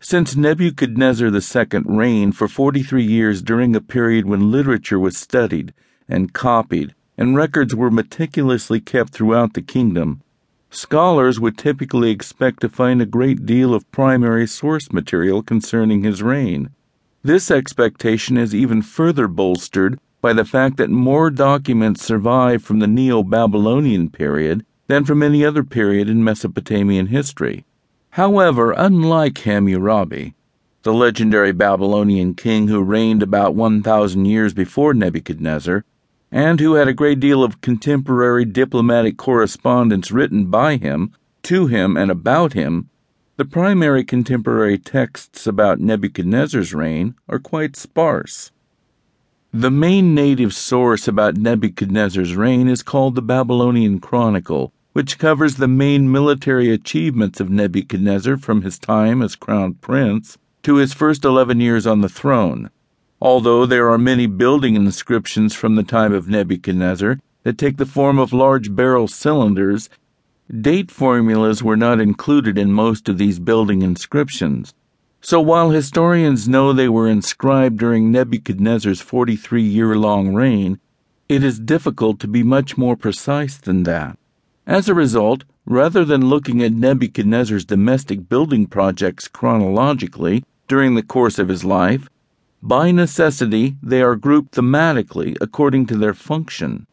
Since Nebuchadnezzar II reigned for 43 years during a period when literature was studied and copied and records were meticulously kept throughout the kingdom, scholars would typically expect to find a great deal of primary source material concerning his reign. This expectation is even further bolstered by the fact that more documents survive from the Neo Babylonian period than from any other period in Mesopotamian history. However, unlike Hammurabi, the legendary Babylonian king who reigned about 1,000 years before Nebuchadnezzar, and who had a great deal of contemporary diplomatic correspondence written by him, to him, and about him, the primary contemporary texts about Nebuchadnezzar's reign are quite sparse. The main native source about Nebuchadnezzar's reign is called the Babylonian Chronicle, which covers the main military achievements of Nebuchadnezzar from his time as crown prince to his first 11 years on the throne. Although there are many building inscriptions from the time of Nebuchadnezzar that take the form of large barrel cylinders, date formulas were not included in most of these building inscriptions. So while historians know they were inscribed during Nebuchadnezzar's 43 year long reign, it is difficult to be much more precise than that. As a result, rather than looking at Nebuchadnezzar's domestic building projects chronologically during the course of his life, by necessity, they are grouped thematically according to their function.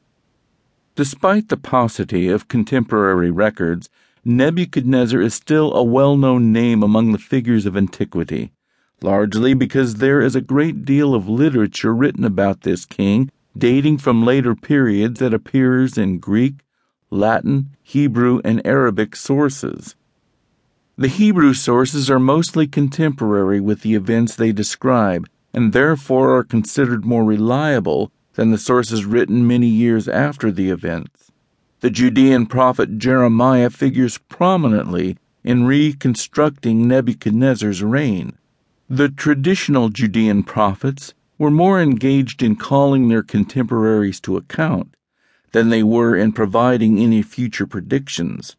Despite the paucity of contemporary records, Nebuchadnezzar is still a well known name among the figures of antiquity, largely because there is a great deal of literature written about this king dating from later periods that appears in Greek, Latin, Hebrew, and Arabic sources. The Hebrew sources are mostly contemporary with the events they describe and therefore are considered more reliable than the sources written many years after the events. The Judean prophet Jeremiah figures prominently in reconstructing Nebuchadnezzar's reign. The traditional Judean prophets were more engaged in calling their contemporaries to account than they were in providing any future predictions.